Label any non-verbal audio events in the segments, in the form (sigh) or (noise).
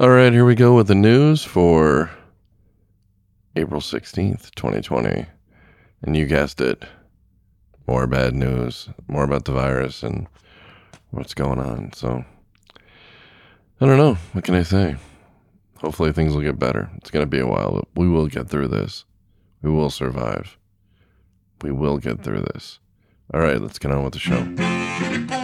All right, here we go with the news for April 16th, 2020. And you guessed it. More bad news, more about the virus and what's going on. So, I don't know. What can I say? Hopefully, things will get better. It's going to be a while, but we will get through this. We will survive. We will get through this. All right, let's get on with the show.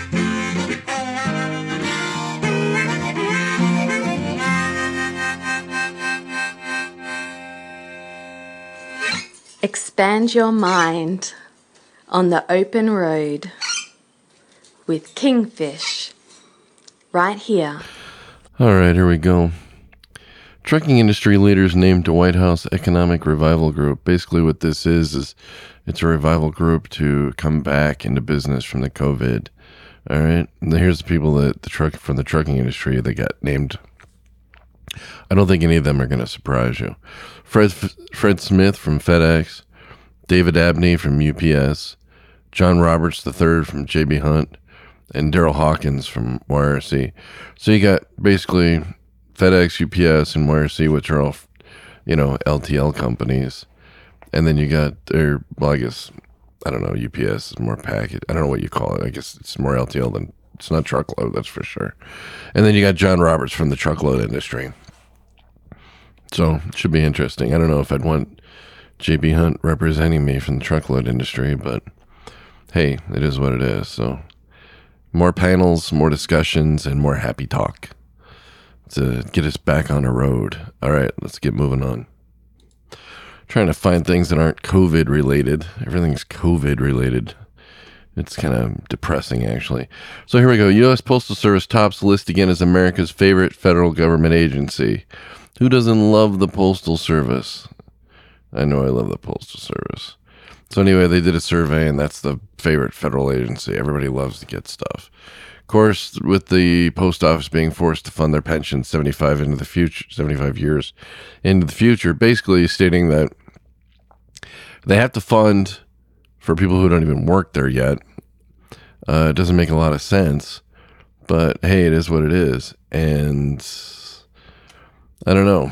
Expand your mind on the open road with Kingfish right here. All right, here we go. Trucking industry leaders named to White House Economic Revival Group. Basically, what this is is it's a revival group to come back into business from the COVID. All right, and here's the people that the truck from the trucking industry that got named. I don't think any of them are going to surprise you. Fred Fred Smith from FedEx, David Abney from UPS, John Roberts III from JB Hunt, and Darren Hawkins from YRC. So you got basically FedEx, UPS, and YRC, which are all, you know, LTL companies. And then you got, or, well, I guess, I don't know, UPS is more package. I don't know what you call it. I guess it's more LTL than, it's not truckload, that's for sure. And then you got John Roberts from the truckload industry. So it should be interesting. I don't know if I'd want JB Hunt representing me from the truckload industry, but hey, it is what it is. So more panels, more discussions, and more happy talk to get us back on a road. All right, let's get moving on. Trying to find things that aren't COVID related. Everything's COVID related. It's kind of depressing, actually. So here we go. U.S. Postal Service tops list again as America's favorite federal government agency. Who doesn't love the Postal Service? I know I love the Postal Service. So anyway, they did a survey, and that's the favorite federal agency. Everybody loves to get stuff. Of course, with the post office being forced to fund their pension 75 into the future, 75 years into the future, basically stating that they have to fund for people who don't even work there yet. Uh, it doesn't make a lot of sense, but hey, it is what it is. And I don't know.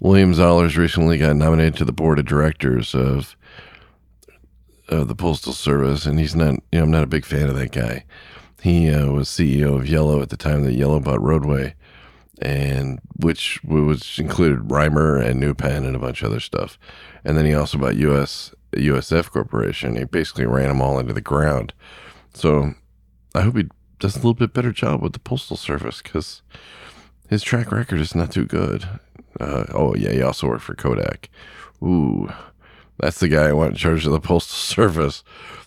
William Zollars recently got nominated to the board of directors of of the Postal Service, and he's not. You know, I'm not a big fan of that guy. He uh, was CEO of Yellow at the time that Yellow bought Roadway, and which which included Reimer and New Penn and a bunch of other stuff. And then he also bought US USF Corporation. He basically ran them all into the ground. So I hope he does a little bit better job with the Postal Service because his track record is not too good. Uh, oh yeah, he also worked for Kodak. Ooh, that's the guy who went in charge of the Postal (laughs) Service.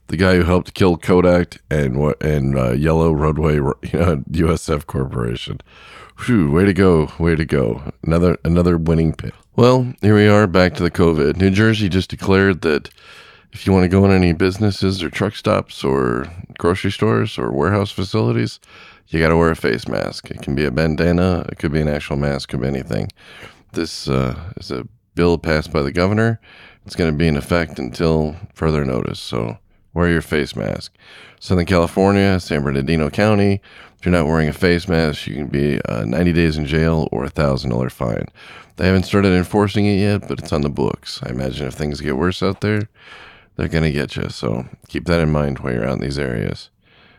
The guy who helped kill Kodak and what and uh, Yellow Roadway, you know, USF Corporation. Whew, way to go, way to go. Another another winning pick. Well, here we are back to the COVID. New Jersey just declared that if you want to go in any businesses or truck stops or grocery stores or warehouse facilities, you got to wear a face mask. It can be a bandana, it could be an actual mask, could be anything. This uh, is a bill passed by the governor. It's going to be in effect until further notice. So wear your face mask. Southern California, San Bernardino County, if you're not wearing a face mask, you can be uh, 90 days in jail or a $1,000 fine. They haven't started enforcing it yet, but it's on the books. I imagine if things get worse out there, they're going to get you. So keep that in mind while you're out in these areas.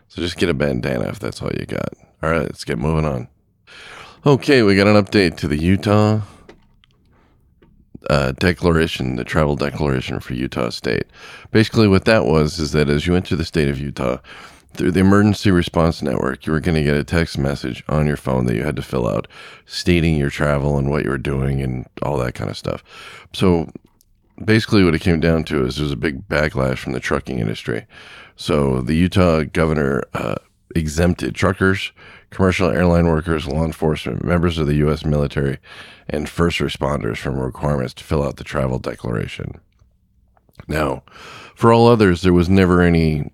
So just get a bandana if that's all you got. All right, let's get moving on. Okay, we got an update to the Utah uh, declaration, the travel declaration for Utah State. Basically, what that was is that as you enter the state of Utah, through the emergency response network, you were going to get a text message on your phone that you had to fill out, stating your travel and what you were doing and all that kind of stuff. So, basically, what it came down to is there was a big backlash from the trucking industry. So the Utah governor uh, exempted truckers, commercial airline workers, law enforcement, members of the U.S. military, and first responders from requirements to fill out the travel declaration. Now, for all others, there was never any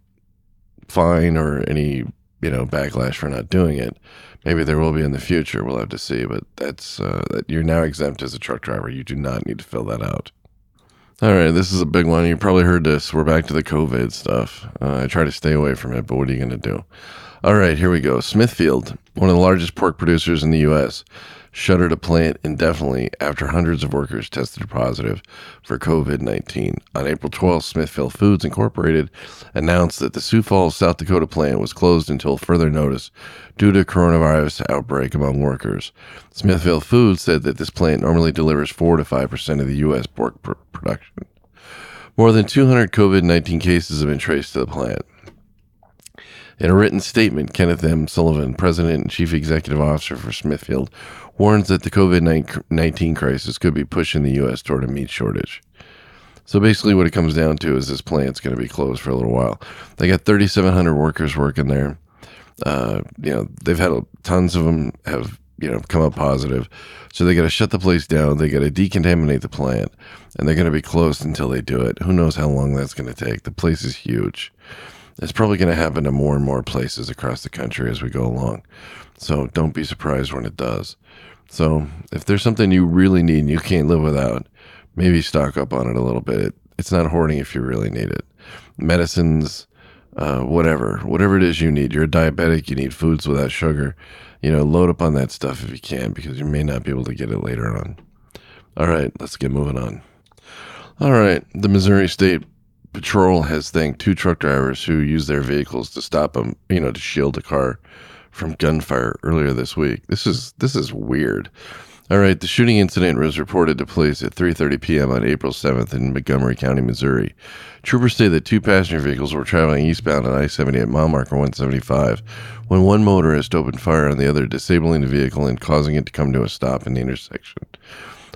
fine or any you know backlash for not doing it. Maybe there will be in the future. We'll have to see. But that's uh, that you're now exempt as a truck driver. You do not need to fill that out. All right, this is a big one. You probably heard this. We're back to the COVID stuff. Uh, I try to stay away from it, but what are you going to do? All right, here we go. Smithfield, one of the largest pork producers in the U.S., shuttered a plant indefinitely after hundreds of workers tested positive for COVID 19. On April 12th, Smithfield Foods Incorporated announced that the Sioux Falls, South Dakota plant was closed until further notice due to coronavirus outbreak among workers. Smithfield Foods said that this plant normally delivers 4 to 5% of the U.S. pork pr- production. More than 200 COVID 19 cases have been traced to the plant. In a written statement, Kenneth M. Sullivan, President and Chief Executive Officer for Smithfield, warns that the COVID 19 crisis could be pushing the U.S. toward a meat shortage. So basically, what it comes down to is this plant's going to be closed for a little while. They got 3,700 workers working there. Uh, you know, they've had tons of them have you know come up positive, so they got to shut the place down. They got to decontaminate the plant, and they're going to be closed until they do it. Who knows how long that's going to take? The place is huge. It's probably going to happen to more and more places across the country as we go along. So don't be surprised when it does. So if there's something you really need and you can't live without, maybe stock up on it a little bit. It's not hoarding if you really need it. Medicines, uh, whatever, whatever it is you need. You're a diabetic, you need foods without sugar. You know, load up on that stuff if you can because you may not be able to get it later on. All right, let's get moving on. All right, the Missouri State Patrol has thanked two truck drivers who used their vehicles to stop them, you know, to shield a car from gunfire earlier this week. This is this is weird. All right, the shooting incident was reported to police at 3:30 p.m. on April 7th in Montgomery County, Missouri. Troopers say that two passenger vehicles were traveling eastbound on I-70 at mile marker 175 when one motorist opened fire on the other, disabling the vehicle and causing it to come to a stop in the intersection.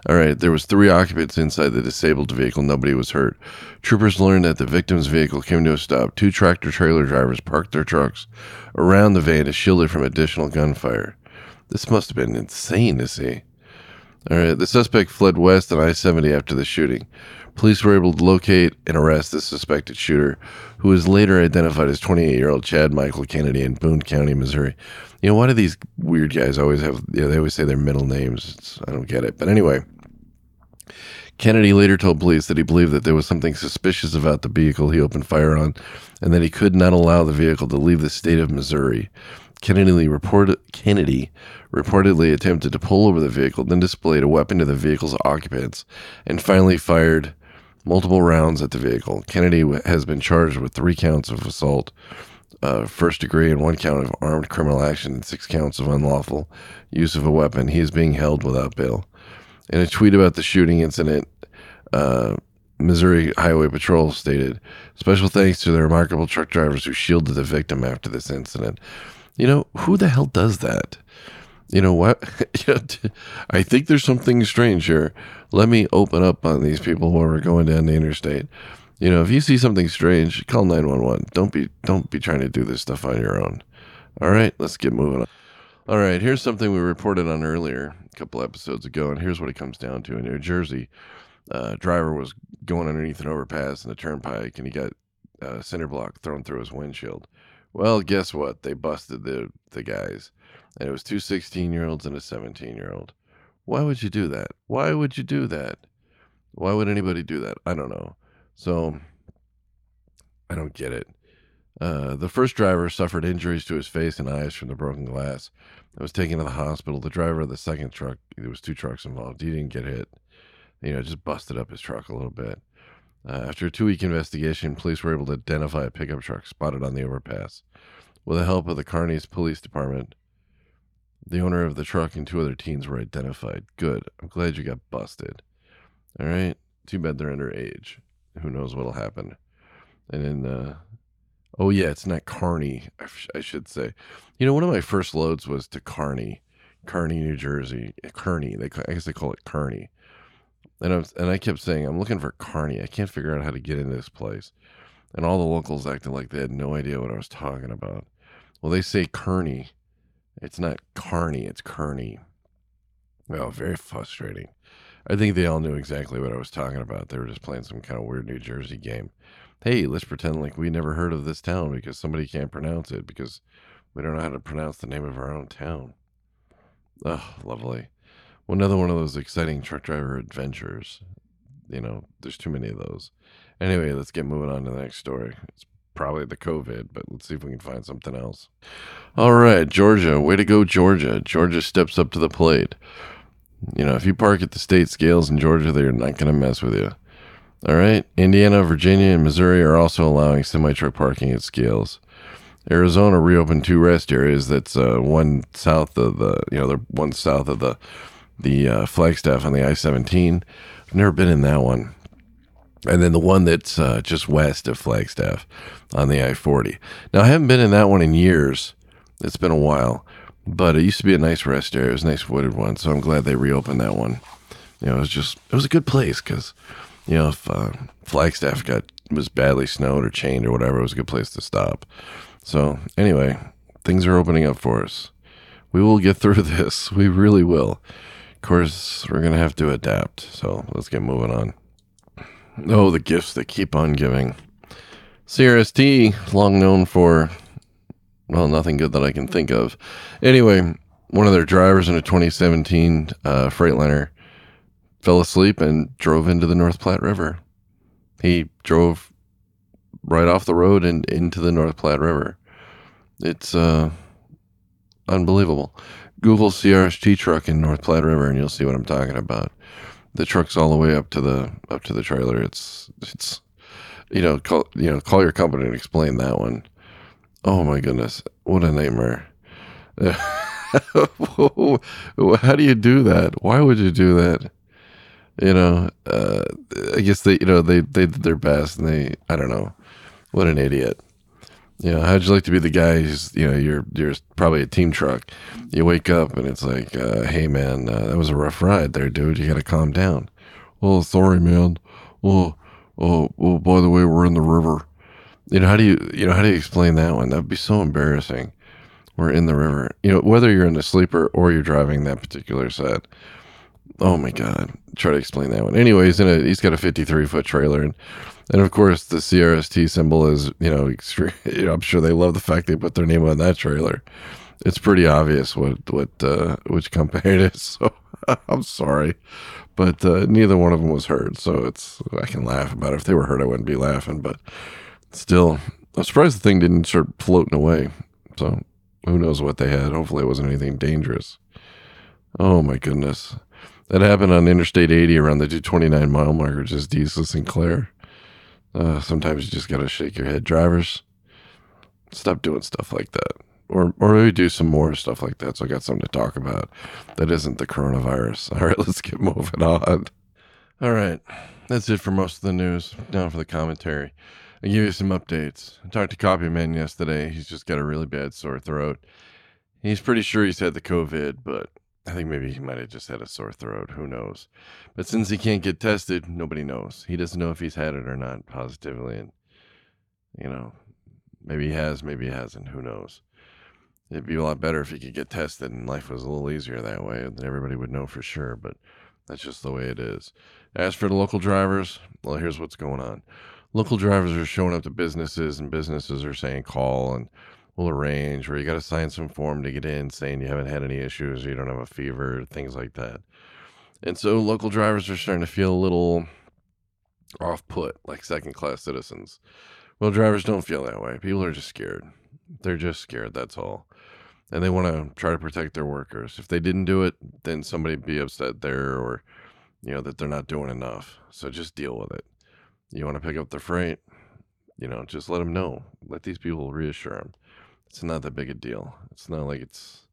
All right, there was three occupants inside the disabled vehicle. Nobody was hurt. Troopers learned that the victim's vehicle came to a stop. Two tractor trailer drivers parked their trucks around the van to shield it from additional gunfire. This must have been insane to see. All right, the suspect fled west on I-70 after the shooting. Police were able to locate and arrest the suspected shooter, who was later identified as 28-year-old Chad Michael Kennedy in Boone County, Missouri. You know, why do these weird guys always have? You know, they always say their middle names. It's, I don't get it. But anyway, Kennedy later told police that he believed that there was something suspicious about the vehicle he opened fire on, and that he could not allow the vehicle to leave the state of Missouri. Kennedy reported Kennedy reportedly attempted to pull over the vehicle, then displayed a weapon to the vehicle's occupants, and finally fired multiple rounds at the vehicle. Kennedy has been charged with three counts of assault, uh, first degree, and one count of armed criminal action, and six counts of unlawful use of a weapon. He is being held without bail. In a tweet about the shooting incident, uh, Missouri Highway Patrol stated, "Special thanks to the remarkable truck drivers who shielded the victim after this incident." You know who the hell does that? You know what? (laughs) I think there's something strange here. Let me open up on these people while we're going down the interstate. You know, if you see something strange, call 911. Don't be don't be trying to do this stuff on your own. All right, let's get moving on. All right, here's something we reported on earlier, a couple episodes ago, and here's what it comes down to. In New Jersey, uh, driver was going underneath an overpass in a turnpike, and he got a cinder block thrown through his windshield. Well, guess what? They busted the the guys, and it was two 16 year olds and a 17 year old. Why would you do that? Why would you do that? Why would anybody do that? I don't know. So I don't get it. Uh, the first driver suffered injuries to his face and eyes from the broken glass. I was taken to the hospital. The driver of the second truck, there was two trucks involved. He didn't get hit. You know, just busted up his truck a little bit. Uh, after a two-week investigation, police were able to identify a pickup truck spotted on the overpass. With the help of the Kearney's Police Department, the owner of the truck and two other teens were identified. Good. I'm glad you got busted. All right. Too bad they're underage who knows what'll happen. And then, uh, oh yeah, it's not Kearney, I, sh- I should say. You know, one of my first loads was to Kearney, Kearney, New Jersey. Kearney, they I guess they call it Kearney. And I was, and I kept saying, I'm looking for Carney. I can't figure out how to get into this place. And all the locals acted like they had no idea what I was talking about. Well, they say Kearney. It's not Carney, it's Kearney. Well, very frustrating. I think they all knew exactly what I was talking about. They were just playing some kind of weird New Jersey game. Hey, let's pretend like we never heard of this town because somebody can't pronounce it because we don't know how to pronounce the name of our own town. Oh, lovely. Well, another one of those exciting truck driver adventures. You know, there's too many of those. Anyway, let's get moving on to the next story. It's probably the COVID, but let's see if we can find something else. All right, Georgia. Way to go, Georgia. Georgia steps up to the plate. You know, if you park at the state scales in Georgia, they're not going to mess with you. All right. Indiana, Virginia, and Missouri are also allowing semi truck parking at scales. Arizona reopened two rest areas. That's uh, one south of the, you know, the one south of the the uh, Flagstaff on the I seventeen. I've never been in that one, and then the one that's uh, just west of Flagstaff on the I forty. Now I haven't been in that one in years. It's been a while, but it used to be a nice rest area. It was a nice wooded one, so I'm glad they reopened that one. You know, it was just it was a good place because, you know, if uh, Flagstaff got was badly snowed or chained or whatever, it was a good place to stop. So, anyway, things are opening up for us. We will get (laughs) through this. We really will. Of course, we're to have to adapt. So, let's get moving on. Oh, the gifts that keep on giving. CRST, long known for, well, nothing good that I can think of. Anyway, one of their drivers in a 2017 uh, Freightliner fell asleep and drove into the North Platte River. He drove right off the road and into the North Platte River. It's uh, unbelievable. Google CRST truck in North Platte River, and you'll see what I'm talking about. The truck's all the way up to the up to the trailer. It's it's you know call you know call your company and explain that one. Oh my goodness, what a nightmare! (laughs) How do you do that? Why would you do that? You know, uh, I guess they you know they they did their best, and they I don't know what an idiot. You know, how'd you like to be the guy who's, you know, you're, you're probably a team truck. You wake up and it's like, uh, hey, man, uh, that was a rough ride there, dude. You got to calm down. Oh, sorry, man. Oh, oh, oh, by the way, we're in the river. You know, how do you, you know, how do you explain that one? That'd be so embarrassing. We're in the river. You know, whether you're in the sleeper or you're driving that particular set. Oh my God. Try to explain that one. Anyways, in a, he's got a 53 foot trailer and, and of course, the CRST symbol is, you know, extreme, (laughs) you know, I'm sure they love the fact they put their name on that trailer. It's pretty obvious what what uh, which company (laughs) it is. So (laughs) I'm sorry, but uh, neither one of them was hurt. So it's I can laugh about it. If they were hurt, I wouldn't be laughing. But still, I'm surprised the thing didn't start floating away. So who knows what they had? Hopefully, it wasn't anything dangerous. Oh my goodness. That happened on Interstate 80 around the 229 mile marker, just east of Sinclair. Uh, sometimes you just gotta shake your head, drivers. Stop doing stuff like that, or or maybe do some more stuff like that. So I got something to talk about that isn't the coronavirus. (laughs) All right, let's get moving on. All right, that's it for most of the news. Now for the commentary. I give you some updates. I talked to Copyman yesterday. He's just got a really bad sore throat. He's pretty sure he's had the COVID, but I think maybe he might have just had a sore throat. Who knows? But since he can't get tested, nobody knows. He doesn't know if he's had it or not positively. And, you know, maybe he has, maybe he hasn't. Who knows? It'd be a lot better if he could get tested and life was a little easier that way. And everybody would know for sure. But that's just the way it is. As for the local drivers, well, here's what's going on. Local drivers are showing up to businesses, and businesses are saying call and we'll arrange, or you got to sign some form to get in saying you haven't had any issues, or you don't have a fever, things like that. And so local drivers are starting to feel a little off put, like second class citizens. Well, drivers don't feel that way. People are just scared. They're just scared, that's all. And they want to try to protect their workers. If they didn't do it, then somebody be upset there or, you know, that they're not doing enough. So just deal with it. You want to pick up the freight, you know, just let them know. Let these people reassure them it's not that big a deal. It's not like it's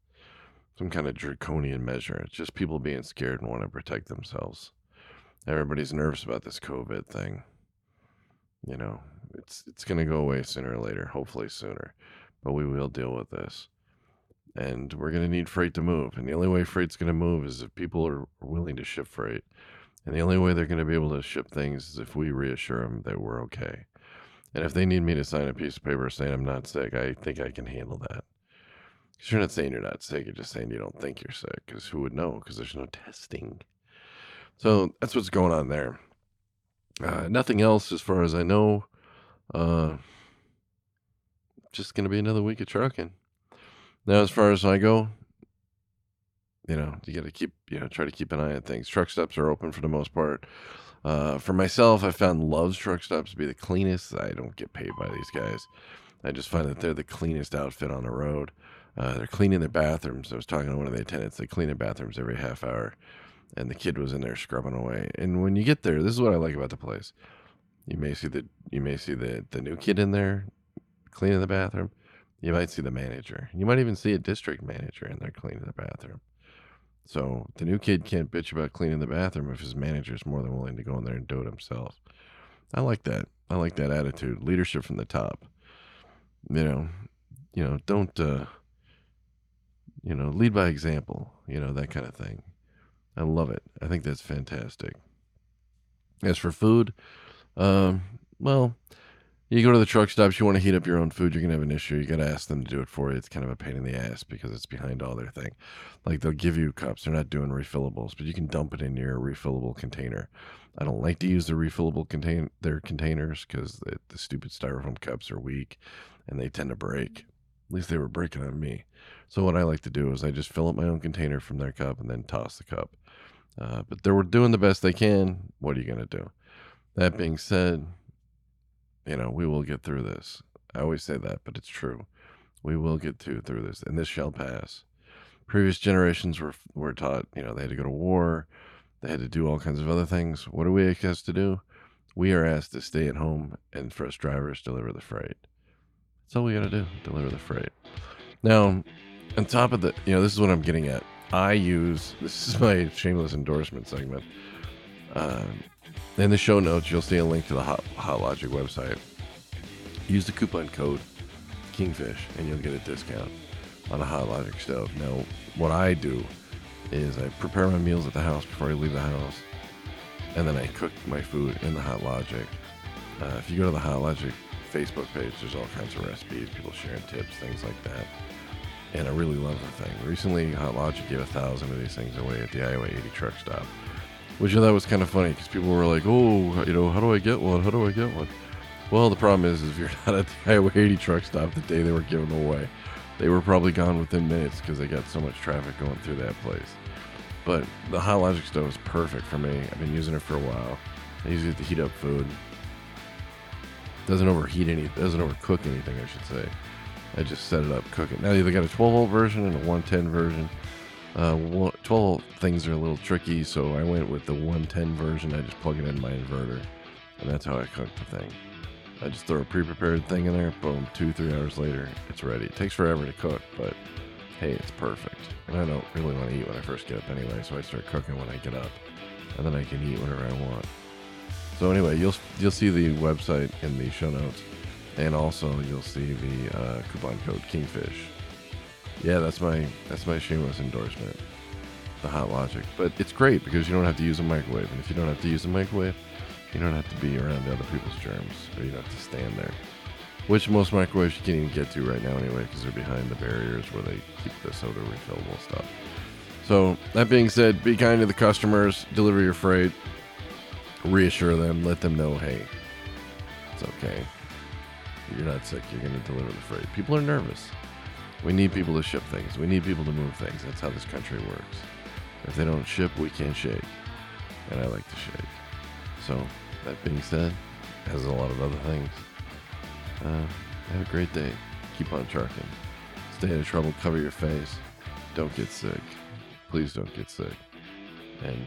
some kind of draconian measure. It's just people being scared and want to protect themselves. Everybody's nervous about this COVID thing. You know, it's it's going to go away sooner or later, hopefully sooner. But we will deal with this. And we're going to need freight to move. And the only way freight's going to move is if people are willing to ship freight. And the only way they're going to be able to ship things is if we reassure them that we're okay. And if they need me to sign a piece of paper saying I'm not sick, I think I can handle that. Because you're not saying you're not sick, you're just saying you don't think you're sick. Because who would know? Because there's no testing. So that's what's going on there. Uh, nothing else as far as I know. Uh, just going to be another week of trucking. Now, as far as I go, you know, you got to keep, you know, try to keep an eye on things. Truck stops are open for the most part. Uh, for myself, I found Love's truck stops to be the cleanest. I don't get paid by these guys. I just find that they're the cleanest outfit on the road. Uh, they're cleaning their bathrooms. I was talking to one of the attendants. They clean their bathrooms every half hour, and the kid was in there scrubbing away. And when you get there, this is what I like about the place. You may see the you may see the the new kid in there cleaning the bathroom. You might see the manager. You might even see a district manager in there cleaning the bathroom. So the new kid can't bitch about cleaning the bathroom if his manager is more than willing to go in there and do it himself. I like that. I like that attitude. Leadership from the top. You know, you know, don't uh you know, lead by example, you know, that kind of thing. I love it. I think that's fantastic. As for food, um, well, you go to the truck stops, you want to heat up your own food, you're going to have an issue. You got to ask them to do it for you. It's kind of a pain in the ass because it's behind all their thing. Like they'll give you cups, they're not doing refillables, but you can dump it in your refillable container. I don't like to use the refillable contain their containers because the, the stupid styrofoam cups are weak and they tend to break. At least they were breaking on me. So what I like to do is I just fill up my own container from their cup and then toss the cup. Uh, but they were doing the best they can. What are you going to do? That being said, you know, we will get through this. I always say that, but it's true. We will get to through this, and this shall pass. Previous generations were were taught, you know, they had to go to war, they had to do all kinds of other things. What are we asked to do? We are asked to stay at home and for us drivers deliver the freight. That's all we got to do, deliver the freight. Now, on top of the, you know, this is what I'm getting at. I use (laughs) this is my shameless endorsement segment. Um, in the show notes, you'll see a link to the Hot, Hot Logic website. Use the coupon code Kingfish, and you'll get a discount on a Hot Logic stove. Now, what I do is I prepare my meals at the house before I leave the house, and then I cook my food in the Hot Logic. Uh, if you go to the Hot Logic Facebook page, there's all kinds of recipes, people sharing tips, things like that. And I really love the thing. Recently, Hot Logic gave a thousand of these things away at the Iowa 80 truck stop which I thought was kind of funny because people were like, "Oh, you know, how do I get one? How do I get one?" Well, the problem is, is if (laughs) you're not at the Highway 80 truck stop the day they were given away, they were probably gone within minutes because they got so much traffic going through that place. But the Hot Logic stove is perfect for me. I've been using it for a while. I use it to heat up food. Doesn't overheat any, doesn't overcook anything, I should say. I just set it up, cook it. Now they got a 12 volt version and a 110 version. Uh, 12 things are a little tricky, so I went with the 110 version. I just plug it in my inverter, and that's how I cook the thing. I just throw a pre-prepared thing in there, boom, two, three hours later, it's ready. It takes forever to cook, but hey, it's perfect. And I don't really want to eat when I first get up anyway, so I start cooking when I get up, and then I can eat whenever I want. So anyway, you'll you'll see the website in the show notes, and also you'll see the uh, coupon code Kingfish yeah, that's my that's my shameless endorsement. The Hot Logic, but it's great because you don't have to use a microwave, and if you don't have to use a microwave, you don't have to be around other people's germs, or you don't have to stand there. Which most microwaves you can't even get to right now anyway, because they're behind the barriers where they keep the soda refillable stuff. So that being said, be kind to the customers, deliver your freight, reassure them, let them know, hey, it's okay. You're not sick. You're going to deliver the freight. People are nervous. We need people to ship things. We need people to move things. That's how this country works. If they don't ship, we can't shake. And I like to shake. So, that being said, as a lot of other things, uh, have a great day. Keep on trucking. Stay out of trouble. Cover your face. Don't get sick. Please don't get sick. And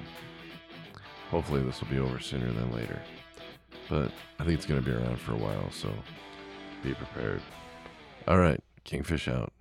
hopefully this will be over sooner than later. But I think it's going to be around for a while, so be prepared. All right, Kingfish out.